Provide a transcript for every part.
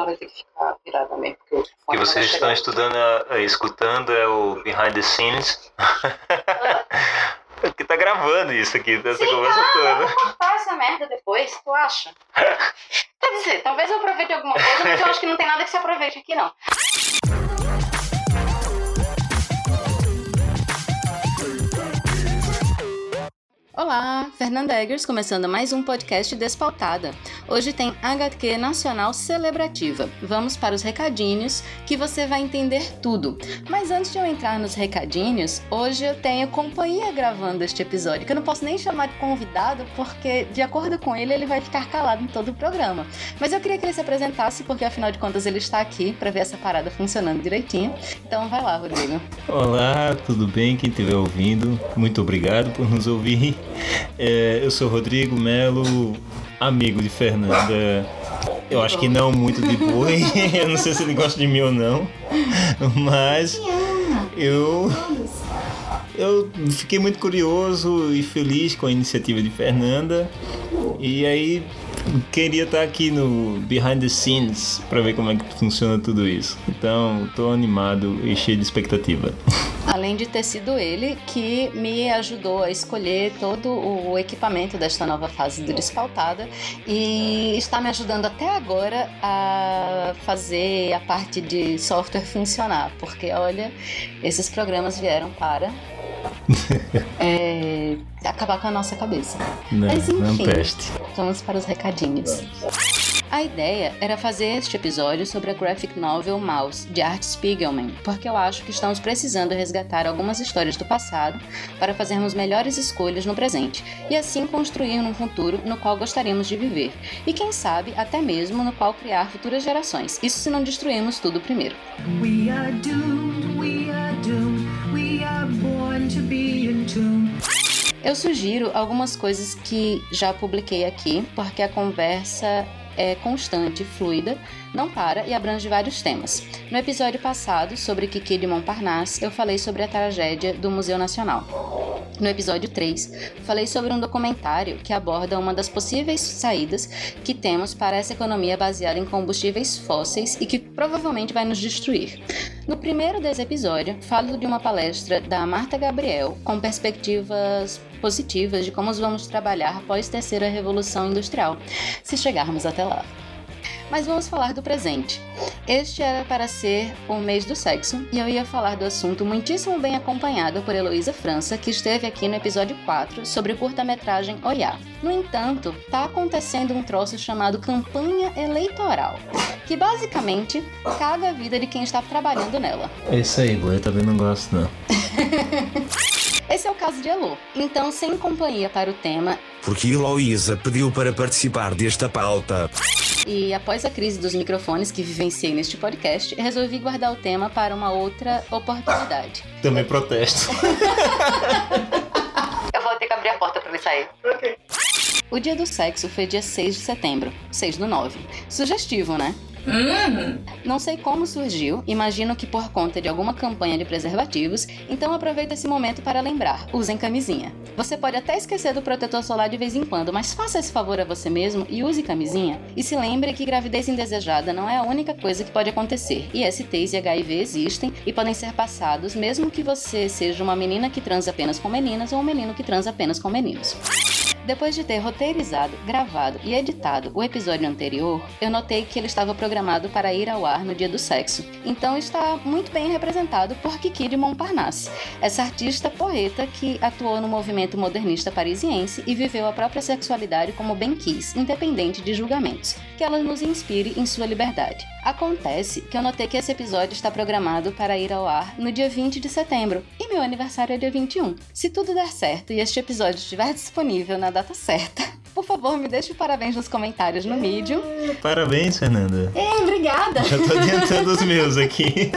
ela vai ter que ficar virada mesmo. Porque o E vocês estão estudando, uh, escutando é o behind the scenes. que tá gravando isso aqui, dessa Sim, conversa ah, toda. vamos cortar essa merda depois, tu acha? Quer dizer, talvez eu aproveite alguma coisa, mas eu acho que não tem nada que se aproveite aqui, não. Olá, Fernanda Eggers começando mais um podcast Despautada. Hoje tem HQ Nacional Celebrativa. Vamos para os recadinhos que você vai entender tudo. Mas antes de eu entrar nos recadinhos, hoje eu tenho companhia gravando este episódio, que eu não posso nem chamar de convidado, porque de acordo com ele, ele vai ficar calado em todo o programa. Mas eu queria que ele se apresentasse, porque afinal de contas ele está aqui para ver essa parada funcionando direitinho. Então vai lá, Rodrigo. Olá, tudo bem? Quem estiver ouvindo, muito obrigado por nos ouvir. É, eu sou Rodrigo Melo, amigo de Fernanda. Eu acho que não muito de boi. eu não sei se ele gosta de mim ou não. Mas eu. Eu fiquei muito curioso e feliz com a iniciativa de Fernanda. E aí queria estar aqui no behind the scenes para ver como é que funciona tudo isso. Então, estou animado e cheio de expectativa. Além de ter sido ele que me ajudou a escolher todo o equipamento desta nova fase do Despautada e está me ajudando até agora a fazer a parte de software funcionar, porque olha, esses programas vieram para é, acabar com a nossa cabeça. Não, Mas enfim, vamos para os recadinhos. A ideia era fazer este episódio sobre a graphic novel Mouse, de Art Spiegelman, porque eu acho que estamos precisando resgatar algumas histórias do passado para fazermos melhores escolhas no presente e assim construir um futuro no qual gostaríamos de viver e quem sabe até mesmo no qual criar futuras gerações. Isso se não destruirmos tudo primeiro. We are doomed, we are doomed, we are born to be. Eu sugiro algumas coisas que já publiquei aqui, porque a conversa é constante, fluida, não para e abrange vários temas. No episódio passado, sobre Kiki de Montparnasse, eu falei sobre a tragédia do Museu Nacional. No episódio 3, falei sobre um documentário que aborda uma das possíveis saídas que temos para essa economia baseada em combustíveis fósseis e que provavelmente vai nos destruir. No primeiro desse episódio, falo de uma palestra da Marta Gabriel com perspectivas positivas de como vamos trabalhar após terceira revolução industrial, se chegarmos até lá. Mas vamos falar do presente. Este era para ser o mês do sexo e eu ia falar do assunto muitíssimo bem acompanhada por Heloísa França, que esteve aqui no episódio 4 sobre o curta-metragem Oiá. No entanto, tá acontecendo um troço chamado campanha eleitoral, que basicamente caga a vida de quem está trabalhando nela. É isso aí, boy. Eu também não gosto, não. Esse é o caso de Elo. Então, sem companhia para o tema Porque Heloísa pediu para participar desta pauta. E após a crise dos microfones que vivenciei neste podcast, resolvi guardar o tema para uma outra oportunidade. Também protesto. Eu vou ter que abrir a porta para ele sair. O dia do sexo foi dia 6 de setembro, 6 do 9. Sugestivo, né? Não sei como surgiu, imagino que por conta de alguma campanha de preservativos, então aproveita esse momento para lembrar: usem camisinha. Você pode até esquecer do protetor solar de vez em quando, mas faça esse favor a você mesmo e use camisinha. E se lembre que gravidez indesejada não é a única coisa que pode acontecer, e STs e HIV existem e podem ser passados mesmo que você seja uma menina que transa apenas com meninas ou um menino que transa apenas com meninos. Depois de ter roteirizado, gravado e editado o episódio anterior, eu notei que ele estava programado para ir ao ar no dia do sexo. Então está muito bem representado por Kiki de Montparnasse, essa artista porreta que atuou no movimento modernista parisiense e viveu a própria sexualidade como bem quis, independente de julgamentos. Que ela nos inspire em sua liberdade. Acontece que eu notei que esse episódio está programado para ir ao ar no dia 20 de setembro e meu aniversário é dia 21. Se tudo der certo e este episódio estiver disponível na data certa, por favor, me deixe parabéns nos comentários no Medium. Parabéns, Fernanda. É, obrigada! Já tô adiantando os meus aqui.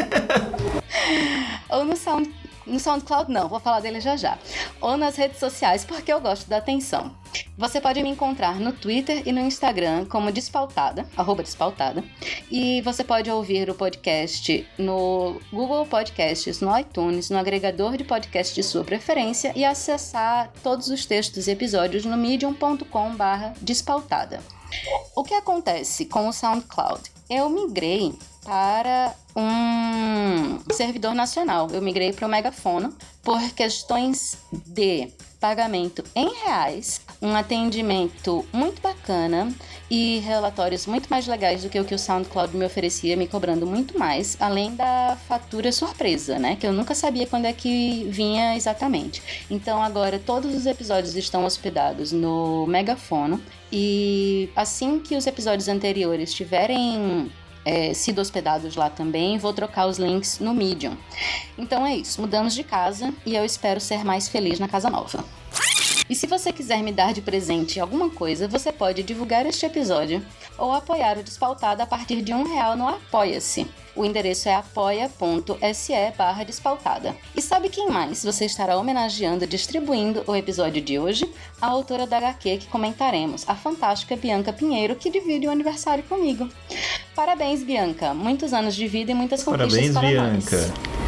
Ou no Sound no SoundCloud não, vou falar dele já já. Ou nas redes sociais, porque eu gosto da atenção. Você pode me encontrar no Twitter e no Instagram como Despautada, arroba Despautada. E você pode ouvir o podcast no Google Podcasts, no iTunes, no agregador de podcast de sua preferência e acessar todos os textos e episódios no medium.com barra despautada. O que acontece com o SoundCloud? Eu migrei para um servidor nacional. Eu migrei para o Megafono por questões de pagamento em reais, um atendimento muito bacana e relatórios muito mais legais do que o que o SoundCloud me oferecia, me cobrando muito mais, além da fatura surpresa, né? Que eu nunca sabia quando é que vinha exatamente. Então agora todos os episódios estão hospedados no Megafono e assim que os episódios anteriores tiverem é, sido hospedados lá também, vou trocar os links no Medium. Então é isso, mudamos de casa e eu espero ser mais feliz na casa nova. E se você quiser me dar de presente alguma coisa, você pode divulgar este episódio ou apoiar o Despautada a partir de um real no Apoia-se. O endereço é apoia.se barra despautada. E sabe quem mais você estará homenageando distribuindo o episódio de hoje? A autora da HQ que comentaremos, a fantástica Bianca Pinheiro, que divide o aniversário comigo. Parabéns, Bianca. Muitos anos de vida e muitas conquistas Parabéns, para Bianca. nós.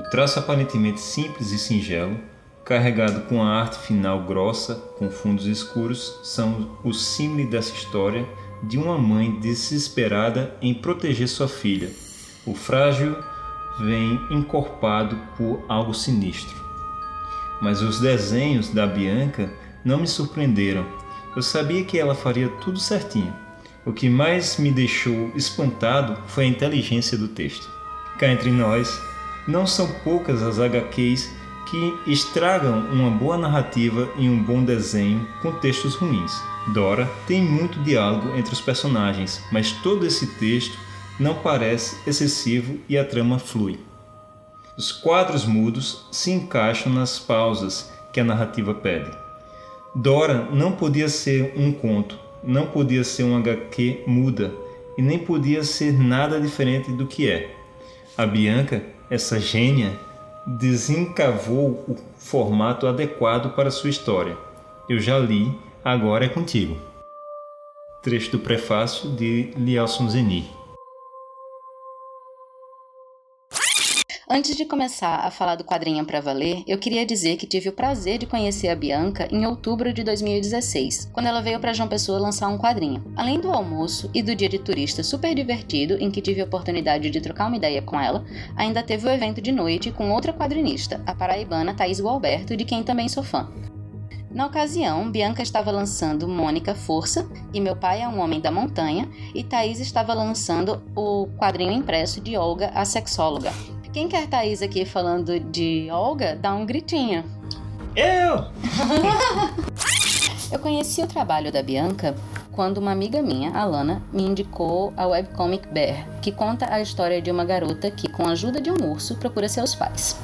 O traço aparentemente simples e singelo, carregado com a arte final grossa, com fundos escuros, são o símile dessa história de uma mãe desesperada em proteger sua filha. O frágil vem encorpado por algo sinistro. Mas os desenhos da Bianca não me surpreenderam. Eu sabia que ela faria tudo certinho. O que mais me deixou espantado foi a inteligência do texto. Cá entre nós, não são poucas as HQs que estragam uma boa narrativa e um bom desenho com textos ruins. Dora tem muito diálogo entre os personagens, mas todo esse texto não parece excessivo e a trama flui. Os quadros mudos se encaixam nas pausas que a narrativa pede. Dora não podia ser um conto, não podia ser um HQ muda e nem podia ser nada diferente do que é. A Bianca, essa gênia, desencavou o formato adequado para sua história. Eu já li, agora é contigo. Trecho do prefácio de Lielson Zeni. Antes de começar a falar do quadrinho pra valer, eu queria dizer que tive o prazer de conhecer a Bianca em outubro de 2016, quando ela veio para João Pessoa lançar um quadrinho. Além do almoço e do dia de turista super divertido, em que tive a oportunidade de trocar uma ideia com ela, ainda teve o evento de noite com outra quadrinista, a paraibana Thaís Gualberto, de quem também sou fã. Na ocasião, Bianca estava lançando Mônica Força e Meu Pai é um Homem da Montanha, e Thaís estava lançando o quadrinho impresso de Olga, a sexóloga. Quem quer Thaís aqui falando de Olga, dá um gritinho. Eu! Eu conheci o trabalho da Bianca quando uma amiga minha, Alana, me indicou a webcomic Bear, que conta a história de uma garota que, com a ajuda de um urso, procura seus pais.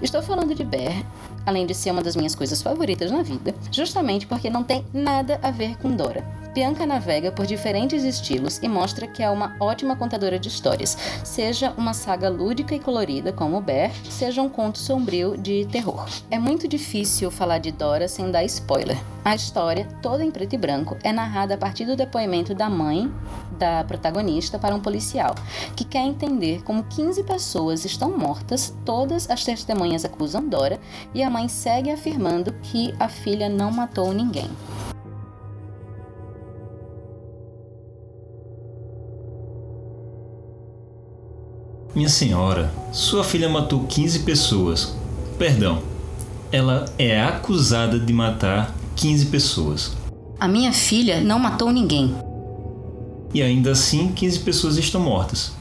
Estou falando de Bear, além de ser uma das minhas coisas favoritas na vida, justamente porque não tem nada a ver com Dora. Bianca navega por diferentes estilos e mostra que é uma ótima contadora de histórias, seja uma saga lúdica e colorida como Bear, seja um conto sombrio de terror. É muito difícil falar de Dora sem dar spoiler. A história, toda em preto e branco, é narrada a partir do depoimento da mãe da protagonista para um policial, que quer entender como 15 pessoas estão mortas, todas as testemunhas acusam Dora e a mãe segue afirmando que a filha não matou ninguém. Minha senhora, sua filha matou 15 pessoas. Perdão, ela é acusada de matar 15 pessoas. A minha filha não matou ninguém. E ainda assim, 15 pessoas estão mortas.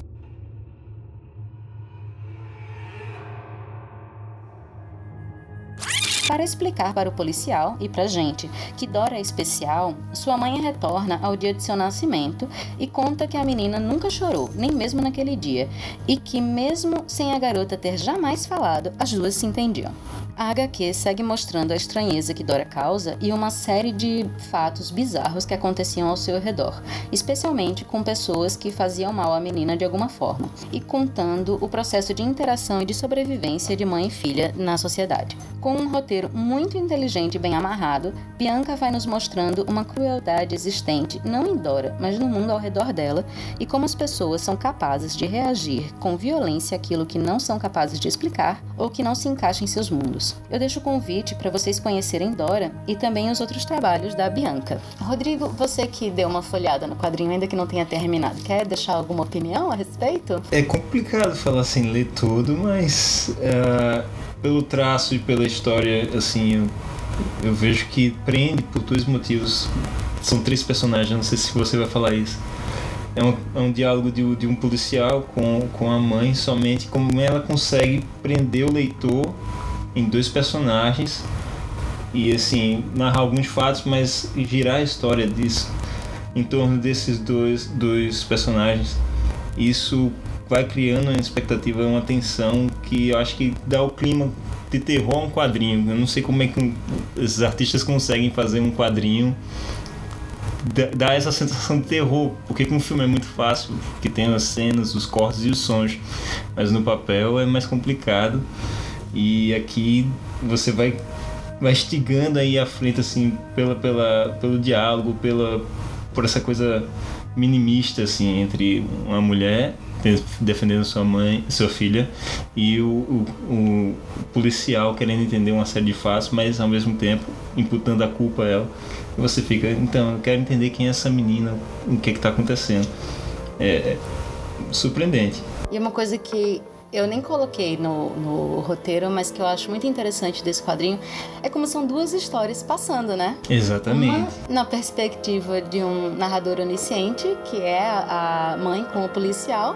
Para explicar para o policial e para a gente que Dora é especial, sua mãe retorna ao dia de seu nascimento e conta que a menina nunca chorou, nem mesmo naquele dia, e que, mesmo sem a garota ter jamais falado, as duas se entendiam. A HQ segue mostrando a estranheza que Dora causa e uma série de fatos bizarros que aconteciam ao seu redor, especialmente com pessoas que faziam mal à menina de alguma forma, e contando o processo de interação e de sobrevivência de mãe e filha na sociedade. Com um roteiro roteiro muito inteligente e bem amarrado, Bianca vai nos mostrando uma crueldade existente não em Dora, mas no mundo ao redor dela e como as pessoas são capazes de reagir com violência àquilo que não são capazes de explicar ou que não se encaixa em seus mundos. Eu deixo o convite para vocês conhecerem Dora e também os outros trabalhos da Bianca. Rodrigo, você que deu uma folhada no quadrinho, ainda que não tenha terminado, quer deixar alguma opinião a respeito? É complicado falar assim, ler tudo, mas é, pelo traço e pela história, assim, eu, eu vejo que prende por dois motivos. São três personagens, não sei se você vai falar isso. É um, é um diálogo de, de um policial com, com a mãe, somente como ela consegue prender o leitor em dois personagens e assim narrar alguns fatos, mas girar a história disso em torno desses dois, dois personagens. Isso vai criando uma expectativa, uma tensão que eu acho que dá o clima de terror a um quadrinho. Eu não sei como é que esses artistas conseguem fazer um quadrinho dar essa sensação de terror, porque com um filme é muito fácil, que tem as cenas, os cortes e os sons, mas no papel é mais complicado. E aqui você vai mastigando aí à frente assim pela, pela pelo diálogo, pela por essa coisa minimista assim entre uma mulher defendendo sua mãe, sua filha e o, o, o, policial querendo entender uma série de fatos, mas ao mesmo tempo imputando a culpa a ela. E você fica, então, eu quero entender quem é essa menina, o que é está acontecendo. É, é surpreendente. E uma coisa que eu nem coloquei no, no roteiro, mas que eu acho muito interessante desse quadrinho, é como são duas histórias passando, né? Exatamente. Uma na perspectiva de um narrador onisciente, que é a mãe com o policial,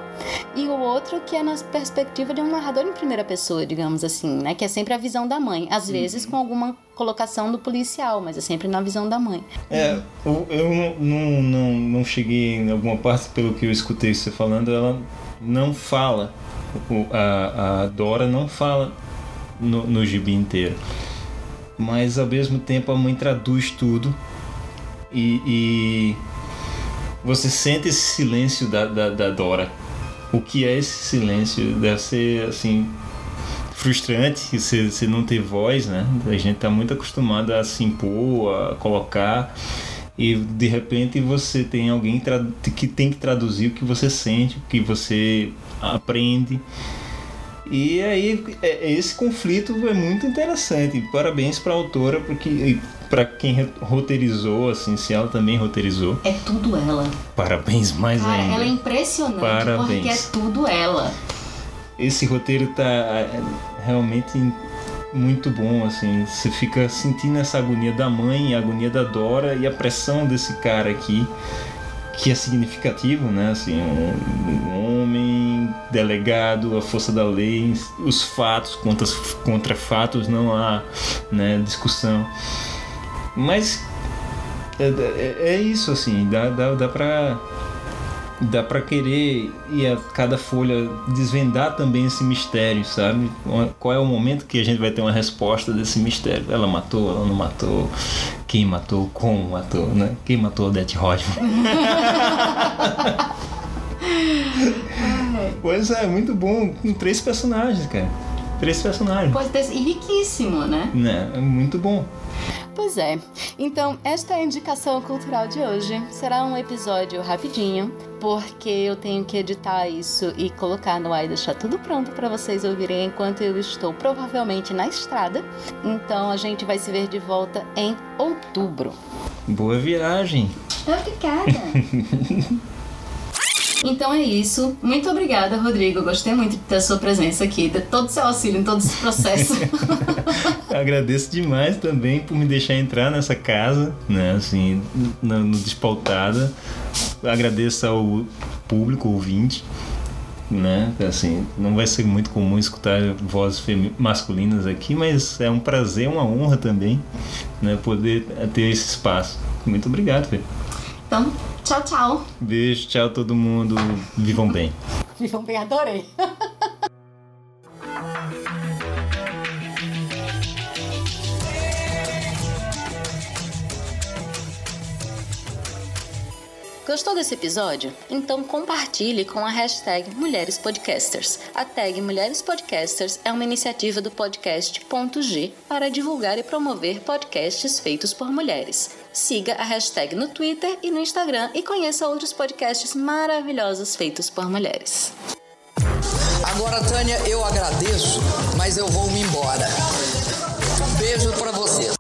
e o outro que é na perspectiva de um narrador em primeira pessoa, digamos assim, né? Que é sempre a visão da mãe, às vezes com alguma colocação do policial, mas é sempre na visão da mãe. É, eu, eu não, não, não cheguei em alguma parte, pelo que eu escutei você falando, ela não fala o, a, a Dora não fala no, no gibi inteiro. Mas ao mesmo tempo a mãe traduz tudo e, e você sente esse silêncio da, da, da, Dora. O que é esse silêncio? Deve ser assim frustrante você, você não ter voz, né? A gente tá muito acostumado a se impor, a colocar e de repente você tem alguém que tem que traduzir o que você sente, o que você aprende. E aí é, esse conflito é muito interessante. Parabéns para a autora porque para quem roteirizou, assim, se ela também roteirizou. É tudo ela. Parabéns mais Cara, ainda. Ela é impressionante Parabéns. porque é tudo ela. Esse roteiro tá é, realmente muito bom, assim. Você fica sentindo essa agonia da mãe, a agonia da Dora e a pressão desse cara aqui, que é significativo, né? Assim, um, um homem delegado, a força da lei, os fatos contra, contra fatos não há né, discussão. Mas é, é, é isso, assim, dá, dá, dá pra dá para querer ir a cada folha desvendar também esse mistério, sabe? Qual é o momento que a gente vai ter uma resposta desse mistério? Ela matou, ela não matou? Quem matou? Como matou, né? Quem matou Odette Rodman? pois é, muito bom. Com três personagens, cara. Três personagens. Pode ter e riquíssimo, né? Né? É muito bom. Pois é. Então, esta é a indicação cultural de hoje. Será um episódio rapidinho, porque eu tenho que editar isso e colocar no ar e deixar tudo pronto para vocês ouvirem enquanto eu estou provavelmente na estrada. Então, a gente vai se ver de volta em outubro. Boa viagem. Obrigada. Então é isso. Muito obrigada, Rodrigo. Gostei muito de ter a sua presença aqui, de todo o seu auxílio em todo esse processo. Agradeço demais também por me deixar entrar nessa casa, né, assim, no, no Despautada. Agradeço ao público ouvinte, né, assim, não vai ser muito comum escutar vozes masculinas aqui, mas é um prazer, uma honra também, né, poder ter esse espaço. Muito obrigado, Fê. Então, tchau, tchau. Beijo, tchau todo mundo. Vivam bem. Vivam bem, adorei. Gostou desse episódio? Então compartilhe com a hashtag Mulheres Podcasters. A tag Mulheres Podcasters é uma iniciativa do podcast Ponto G para divulgar e promover podcasts feitos por mulheres. Siga a hashtag no Twitter e no Instagram e conheça outros podcasts maravilhosos feitos por mulheres. Agora, Tânia, eu agradeço, mas eu vou me embora. Beijo pra vocês.